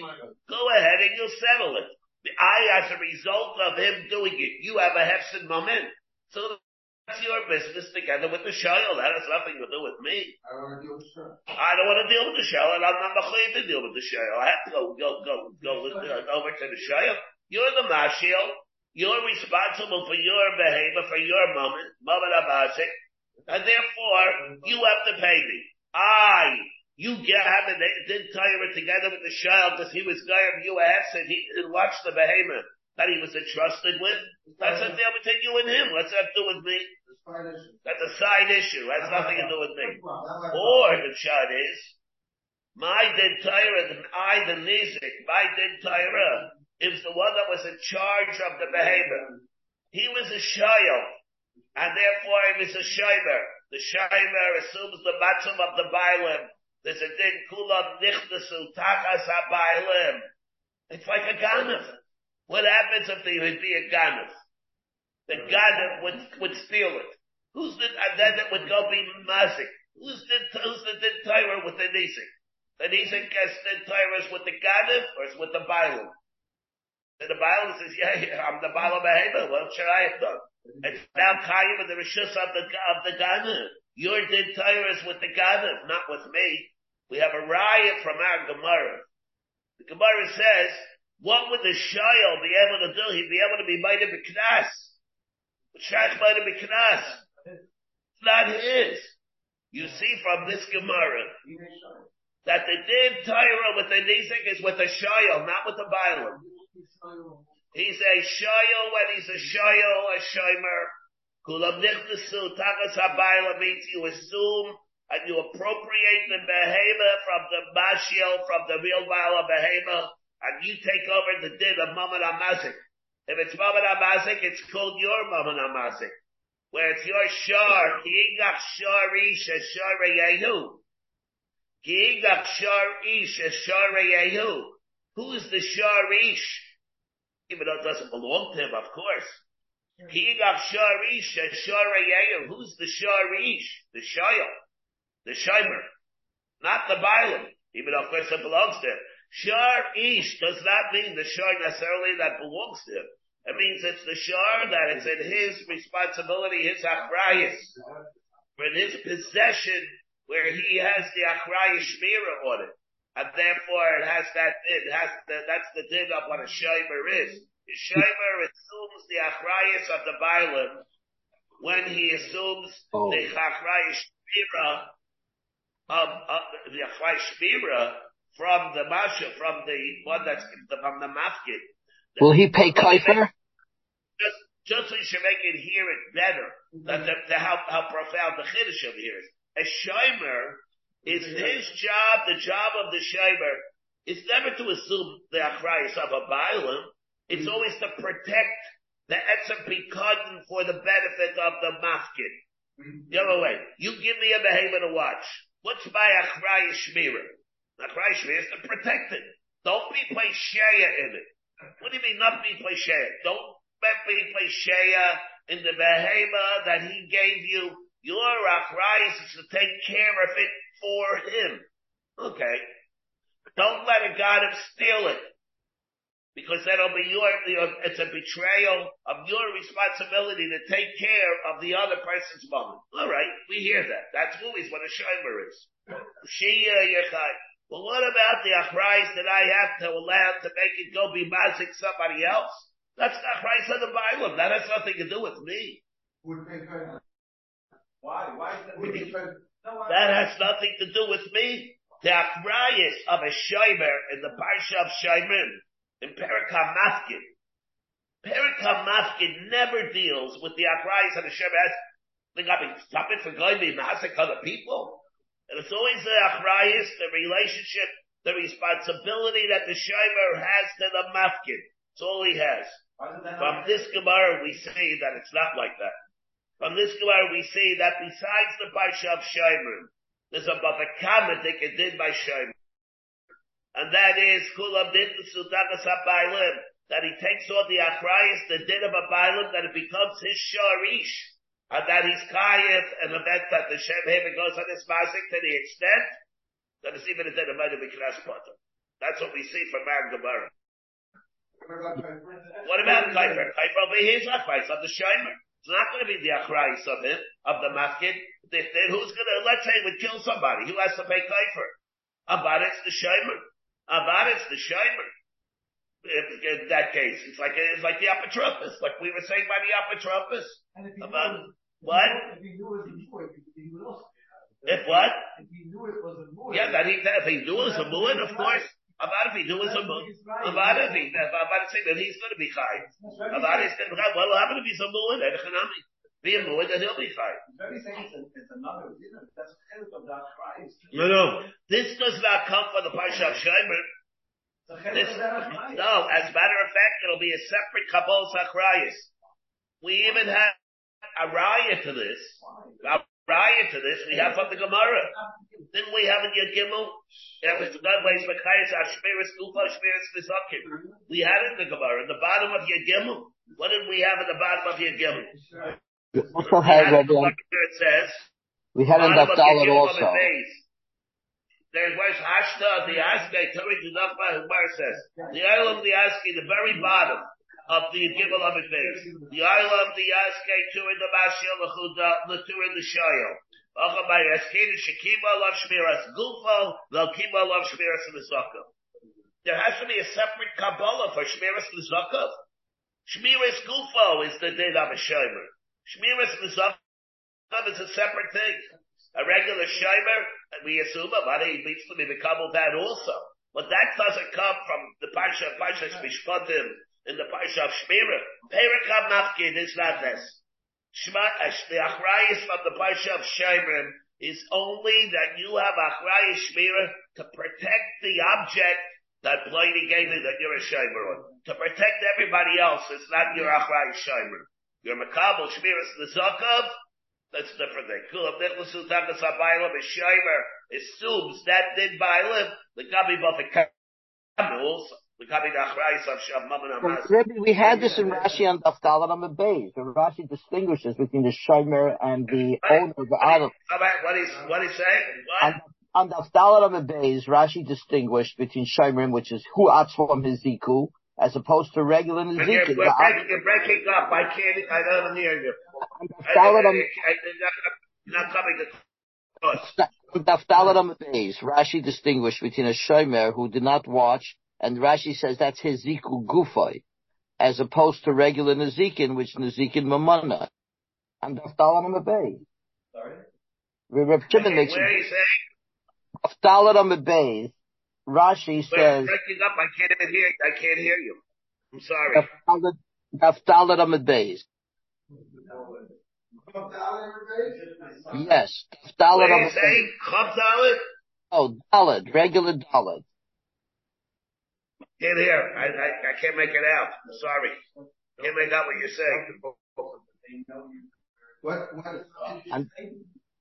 Speaker 2: Go ahead and you'll settle it. I, as a result of him doing it, you have a hefsin moment. So that's your business together with the Shayel. That has nothing to do with me.
Speaker 3: I don't want to deal with the Shayel.
Speaker 2: I don't want to deal with the Shayel, and I'm not going to deal with the Shayel. I have to go, go, go, go with, uh, over to the Shayel. You're the Mashiel. You're responsible for your behavior, for your moment, moment of Asik. And therefore, you have to pay me. I, you get have it, did Torah together with the child because he was Gaim, you asked and he watched the behemoth that he was entrusted with. That's a deal between you and him. What's that to do with me? That's a side issue. That's nothing to do with me. Or the shot is, my dead Torah, I the Nizik, my dead Torah, is the one that was in charge of the behemoth. He was a child and therefore if it is a shimer. The shimer assumes the matzum of the bailim. There's a din kulam nichtasu tachas ha It's like a ganav. What happens if there would be a ganav? The ganav would, would steal it. Who's the, and then it would go be mazik. Who's the, who's the din Torah with the nisik? The nisik gets din Torah with the ganav or it's with the bailim? And the Bible says, yeah, yeah I'm the Baal of What should I have done? It's now Kayyim and the Rishus of the, of the Ganav. Your din Torah with the Ganav, not with me. We have a riot from our Gemara. The Gemara says, what would the Shayel be able to do? He'd be able to be made of a knas. Shaykh might have been. It's not his. You see from this Gemara that the din Torah with the Nizek is with the Shayel, not with the Bailam. He's a Shayel when he's a Shayel, a Shomer. Kulam nichnasu takas habayla means you assume and you appropriate the behema from the mashiel, from the real Baal behema, and you take over the din of Mammon Amazik. If it's Mammon Amazik, it's called your Mammon Amazik. Where it's your shar, ki'ingach shar ish, shar yehu. Ki'ingach shar ish, shar yehu. Who is the shar ish? Even though it doesn't belong to him, of course. Ki'ingach shar ish, a shar. Who's the shar ish? The shayel. The shimer. Not the Bailam. Even though of course it belongs to him. Shar ish does not mean the shar necessarily that belongs to him. It means it's the shar that it's in his responsibility, his achrayas, in his possession, where he has the achrayas shmira on it. And therefore it has that, it has the, that's the din of what a shimer is. The shimer assumes the achrayas of the Bailam when he assumes
Speaker 4: Oh.
Speaker 2: the achrayas shmira of, of the achrayas shmira from the masha, from the one that's from the mafkid.
Speaker 4: Will he pay kaifer?
Speaker 2: just just so you should make it hear it better, that the, the, how how profound the chiddush over here is. A shimer is his job. The job of the shimer is never to assume the achrayas of a bailam. It's hmm. always to protect the etzem pikadon for the benefit of the mafkin. Hmm. The other way, you give me a behemoth to watch. What's my achrayas shmira? Achrayas shmira is to protect it. Don't be play shaya in it. What do you mean not be play shaya? Don't be play shaya in the behemoth that he gave you. Your achrayas is to take care of it for him. Okay. Don't let a god him steal it. Because that'll be your, it's a betrayal of your responsibility to take care of the other person's moment. Alright, we hear that. That's always what a shimer is. Shia yechai. Well, what about the achrayas that I have to allow to make it go be mazik somebody else? That's not achrayas of the Bible. That has nothing to do with me.
Speaker 3: Why? Why is that? Would pay credit? No, I-
Speaker 2: That has nothing to do with me. The achrayas of a shimer in the parsha of in Perikah Mafkin. Perikah Mafkin never deals with the achrayas of the shimer they got me, stop it for going to be mazik other people. And it's always the achrayas, the relationship, the responsibility that the shimer has to the mafkin. It's all he has.
Speaker 3: Why is that
Speaker 2: From this Gemara, we see that it's not like that. From this Gemara, we see that besides the Parsha of Shaimer, there's a Bava Kama that did by Shaimer. And that is, Kulam did the Sudakas that he takes all the Achrayas, the din of a Bailim, that it becomes his Sharish. And that he's Kayif, an event that the Shem Haven goes on his Mazik to the extent that it's even a din of Midah Mikras Potter. That's what we see from Mar Gemara.
Speaker 3: What about credit?
Speaker 2: What about Kuiper? Kuiper will be his achrayas of the Shimer. It's not going to be the achrayas of him, of the mafkid. If then who's going to, let's say he would kill somebody, who has to pay Kuiper? About it's the Shimer. About it's the Shimer. In that case, it's like, it's like the apotropis, like we were saying by the apotropis. About,
Speaker 3: knew-
Speaker 2: what?
Speaker 3: If he knew it was a mu'ah, he would also.
Speaker 2: If what?
Speaker 3: If he knew it was a mu'ah.
Speaker 2: Yeah, that he, if he knew it was a mu'in, of course. About if he it was a mu'in. About if he, about to say that he's going to be chai. About he's going to be. Well, what happened if he's a mu'in? Edechanami. Be a mu'in, then he'll be chai.
Speaker 3: Very saying it's, a, it's another dinner. That's credit of that Christ.
Speaker 2: No, no. This does not come from the Parsha of Shaimer. This,
Speaker 3: credit of that Christ.
Speaker 2: no, as a matter of fact, it'll be a separate Kabbalah Sachrayas. We even have a raya to this. Raya to this we have from the Gemara. Didn't we have in Yud Gimel? Yeah, Mr. Godways, Machayas, Ashmiris, Ufa, Ashmiris, Misakim. We had it in the Gemara, in the bottom of Yud Gimel. What did we have in the bottom of Yud Gimel?
Speaker 4: We also had,
Speaker 2: had it the it says,
Speaker 4: we had in
Speaker 2: bottom of
Speaker 4: Dalet
Speaker 2: Yud Gimel
Speaker 4: also.
Speaker 2: the. There's where's Hashta, the Aske, Turing, the Nachma, Humar says. The Island, the Aske, the very bottom of the Gimel of the. The Island, the Aske, Turing, the Mashil, the Chuda, the Turing, the Shayel. Acham by Askeda, Shekima, Love Shmiras, Gufo, Velkima, Love Shmiras, and the Zakov. There has to be a separate Kabbalah for Shmiras and Zakov. Shmiras Gufo is the din of a Shomer. Shmiras Nizakav is a separate thing. A regular Shimer, we assume a money needs to be become that also. But that doesn't come from the Parsha, Parsha Mishpatim in the Parsha of Shmira. Perikam Mafkid is not this. Shma, uh, the Achrayis from the Parsha of Shemrim is only that you have Achrayis Shmira to protect the object that Bloody gave you that you're a Shemer on. To protect everybody else, it's not your Achrayis Shemer. Your Makabal Shmiras Nizakov, that's different thing. Kulam Nicholas Takas Abaylam is Shemer, assumes that did Bailim, the Gabi Bafik also.
Speaker 4: We had this in Rashi on Daftalat on the base. Rashi distinguishes between the Shomer and the owner of the idol.
Speaker 2: What is, what is saying? What?
Speaker 4: On, Daftalat on the base, Rashi distinguished between Shomer, which is who acts from his ziku, as opposed to regular Nizikin.
Speaker 2: you're, breaking, up. I can't, I don't hear you.
Speaker 4: On
Speaker 2: I,
Speaker 4: Daftalat on
Speaker 2: not coming to us.
Speaker 4: on Daftalat the base, Rashi distinguished between a Shomer who did not watch and Rashi says that's his Ziku Gufay, as opposed to regular Nazikin, which Nazikin Mamana. And Daftalat on the Bay.
Speaker 3: Sorry?
Speaker 4: Reb Shimon makes
Speaker 2: Where are you saying?
Speaker 4: Daftalat on the Bay. Rashi
Speaker 2: We're
Speaker 4: says
Speaker 2: breaking up. I can't even hear, I can't hear you. I'm sorry.
Speaker 4: Daftalat Daftalat on the Bay. Yes, Daftalat
Speaker 2: What are
Speaker 4: on
Speaker 2: you
Speaker 4: the Bay.
Speaker 2: saying? Chav Dalit?
Speaker 4: Oh, Dalad, regular Dalad.
Speaker 2: Can't hear. I, I, I can't make it out. I'm sorry. Can't make out what you're saying.
Speaker 3: What, what?
Speaker 4: And,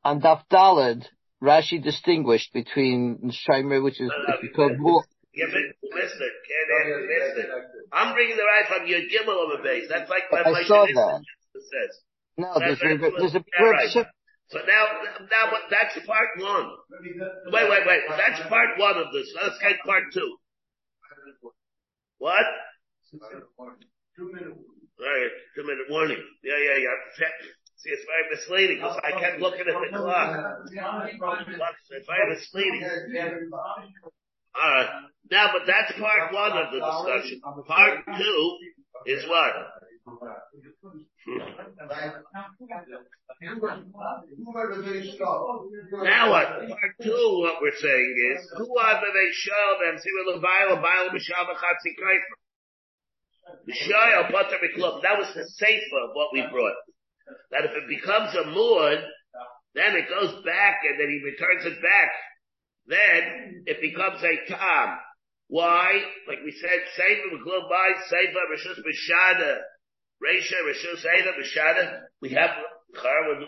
Speaker 4: on Daftalad, Rashi distinguished between Shomer, which is
Speaker 2: No, no,
Speaker 4: because more,
Speaker 2: You mi- missed it. Can't hear. Missed it. I'm bringing the right from your Gimel on the base. That's like what
Speaker 4: I
Speaker 2: my
Speaker 4: saw that.
Speaker 2: says.
Speaker 4: no,
Speaker 2: That's
Speaker 4: there's, a,
Speaker 2: right.
Speaker 4: there's a
Speaker 2: right.
Speaker 4: Reb
Speaker 2: So now, now that's part one. Wait, wait, wait. That's part one of this. Let's get part two. What?
Speaker 3: Two minutes.
Speaker 2: Right, two minute warning. Yeah, yeah, yeah. See, it's very misleading because I kept looking at the clock. It's very misleading. Alright. Now, but that's part one of the discussion. Part two is what? Now what? Part two, what we're saying is, who are the? See, we're the Bible, Bible, Mishava, Chatzi, Kaifer. Mishayel, Potter, Miklub. That was the safer of what we brought. That if it becomes a mood, then it goes back and then he returns it back. Then it becomes a tam. Why? Like we said, Sefer by Sefer Rishus Mishada. Resha Rishus Sefer Mishada. We have,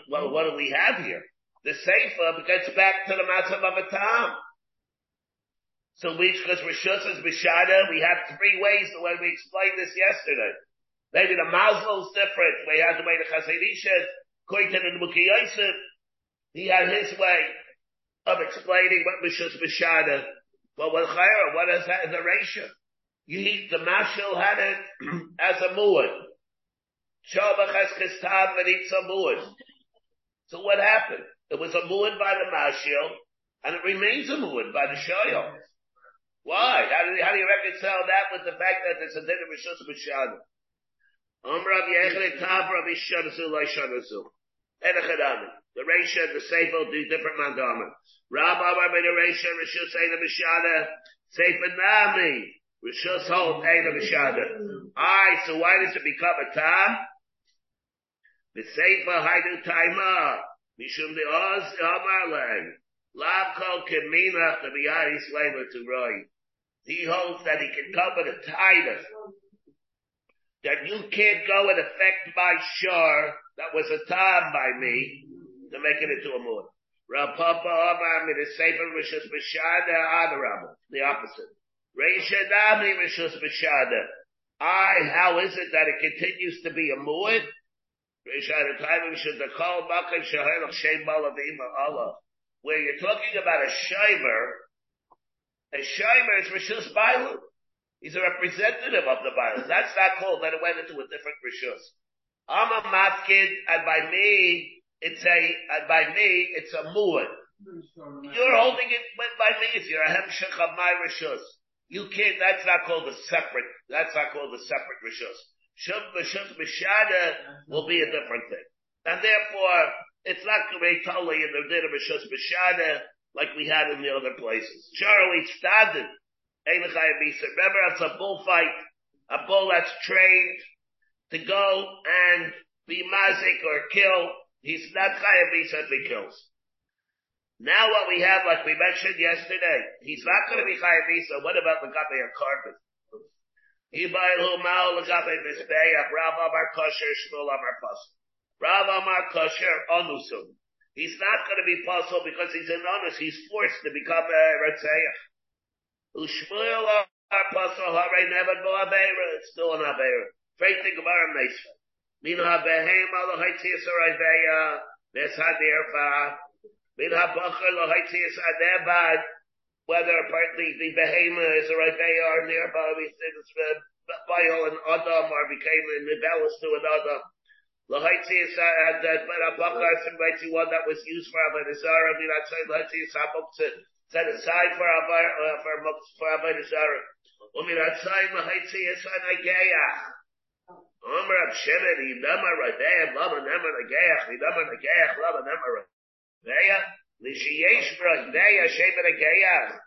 Speaker 2: what, what do we have here? The Sefer gets back to the Matzav of a tam. So we, because Rishus is Mishada, we have three ways the way we explained this yesterday. Maybe the Maslow's different. We had the way the Chazidisha, Koitan and Muki Yosef, he had his way of explaining what Mishus Mishada. But with Chayra, what is that in the ratio? You, the Mashal had it as a muad. So what happened? It was a muad by the Mashal, and it remains a muad by the Shoyal. Why? How do, you, how do you reconcile that with the fact that there's a din of Rishus Mishada? Om Rav Yechid Tav Rav Yishadasu Lai. Edechadami. The Reisha the Seifel do different mandama. Rab Amar Ben Reisha Rishus Eina Mishada. Seifel Nami. Rishus Hold Eina Mishada. Aye, so why does it become a Tam? The Seifel Haidu Taima. Mishum the Oz Amar Lang. Lav Kol to be Ari Slaver to Roy. He holds that he can come with a titus that you can't go and affect my shore that was a time by me to make it into a moon. Rav Papa Omar made a sefer rishus b'shada adarabah, the opposite. Reisha dami rishus b'shada. I, how is it that it continues to be a moon? Where you're talking about a shimer, a shimer is rishus bailu. He's a representative of the Bible. That's not called, then it went into a different rishus. I'm a matkid, and by me, it's a, and by me, it's a muad. You're holding it by me, if you're a hemshech of my rishus. You can't, that's not called a separate, that's not called a separate rishus. Shum rishus mishada will be a different thing. And therefore, it's not going to be totally in the din of Rishus B'Shana like we had in the other places. Charlie Stadin, Remember, it's a bullfight, a bull that's trained to go and be mazik or kill. He's not chayav if he kills. Now what we have, like we mentioned yesterday, he's not going to be chayav What about the gabe a carpet? Ibaylu ma'al l'gabe mizbeach, Rav Amar Kosher, Shmuel Amar Pasuk. Rav Amar Kosher, Onusum. He's not going to be puzzled because he's an honest. He's forced to become a Ratzeach. Ushmuel Amar Pasuk, Haray Nevad Bo Abeira. It's still an Abeira. Freight Gemara Meisva. Min ha-behem al-haitzias ha-raiveya, nes ha-derfa. Min ha-bacher lo-haitzias ha-debad, whether partly the behemoth is a raiveya or nearby, we say it's bio an adam or became a nibelus to an adam. L'haitzias ha-debad, but ha-bacher is uh, uh, one that was used for Avodah min ha-tzay l'haitzias ha-muktzit, set aside for Avodah, uh, for Avodah Zarah. Umin ha-tzay l'haitzias ha-nageya. Omer Rav Shemet, Yidama Radeya, Lama Nema Nageach, Yidama Nageach, Lama Nema Radeya, Lishiyesh Radeya, Shemet Nageach,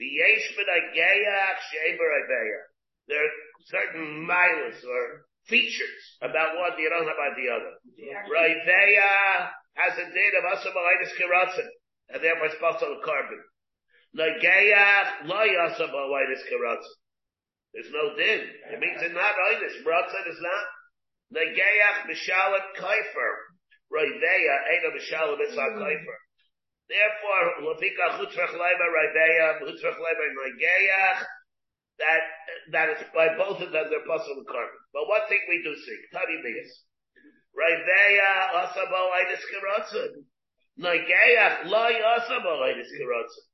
Speaker 2: V'yesh Nageach, Shemet Radeya. There are certain miles or features about one you don't have about the other. Radeya has a date of Asabalaitis Kiratzin, and therefore it's possible carbon. Nageach, Lo Yasabalaitis Kiratzin. There's no din. It means it's not oinus. Bratzah is not. Negayach mishalim kaifer. Roiveya ain't a mishalim itzah kaifer. Therefore, leiba roiveya, chutzrach leiba negayach, that, that is by both of them, they're possible carbon. But one thing we do see, Tani Bias. Roiveya asabo oinus kiratzun. Negayach lo yasabo oinus kiratzun.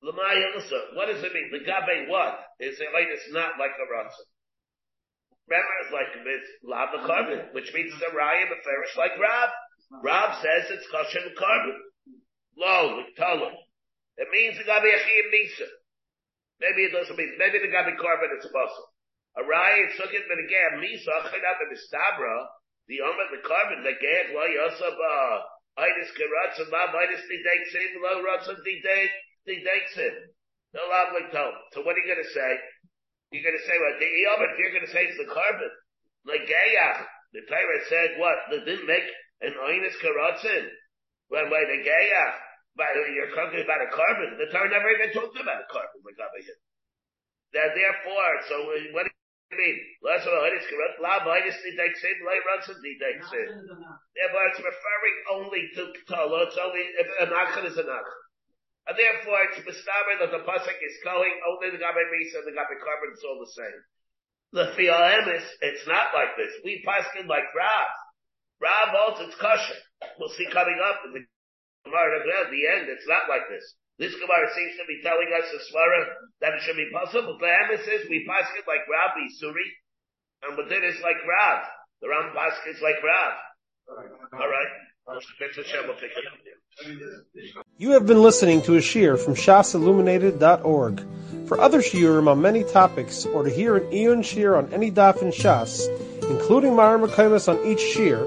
Speaker 2: What does it mean? The gabe what? Is it like it's not like a ratza? Remember, it's like this lava carbon, which means it's a raya beferish like Rab. Rab says it's kosher carbon. Lo, talo. It means the gabe achiyim misa. Maybe it doesn't mean, maybe the is possible. A raya took it, but again, misa, achinat the mistabra, the omer, the carbon, the geg, lo yosab, uh, itis keratza, ma, itis didek, sim, lo ratza didek, he takes it. No like tell. So what are you to say? You're to say what? The Iyobit, you're to say it's the carbon. Like Gayach. The Torah said what? They didn't make an Oinus Karatzin. When, by the Gayach. But you're talking about a carbon. The Torah never even talked about a carbon like Abba here. That therefore, so uh, what do you mean? Less of a Oinus Karatzin. La Oinus takes in, La Ratzin takes in. Therefore, it's referring only to Tala. It's only, if an Achan is an Achan. And therefore, it's mistaber that the pasuk is going only the gabe misa and the gabe carbon. It's all the same. The fiaemis, it's not like this. We paskin like Rav. Rav also it's kosher. We'll see coming up in the Gemara at the end. It's not like this. This Gemara seems to be telling us the svara that it should be possible. The emes is we it like Rav Suri, and within is like Rav. The Ram paskins like Rav. All right.
Speaker 1: You have been listening to a shiur from shasilluminated.org. For other shiurim on many topics, or to hear an Eon shear on any daf in Shas, including Mareh Mekomos on each shear,